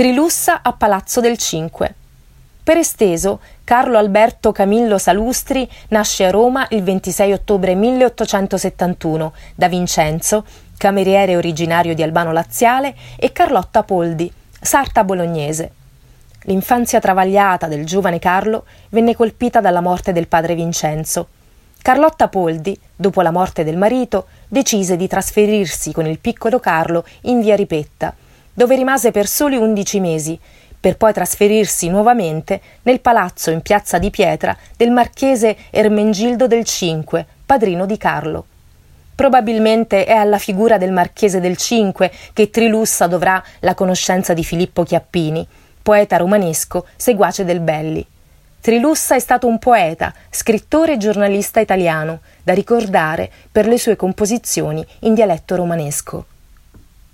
Trilussa a Palazzo del Cinque. Per esteso, Carlo Alberto Camillo Salustri nasce a Roma il 26 ottobre 1871 da Vincenzo, cameriere originario di Albano Laziale, e Carlotta Poldi, sarta bolognese. L'infanzia travagliata del giovane Carlo venne colpita dalla morte del padre Vincenzo. Carlotta Poldi, dopo la morte del marito, decise di trasferirsi con il piccolo Carlo in via Ripetta, dove rimase per soli undici mesi, per poi trasferirsi nuovamente nel palazzo in piazza di Pietra del marchese Ermengildo del Cinque, padrino di Carlo. Probabilmente è alla figura del marchese del Cinque che Trilussa dovrà la conoscenza di Filippo Chiappini, poeta romanesco, seguace del Belli. Trilussa è stato un poeta, scrittore e giornalista italiano, da ricordare per le sue composizioni in dialetto romanesco.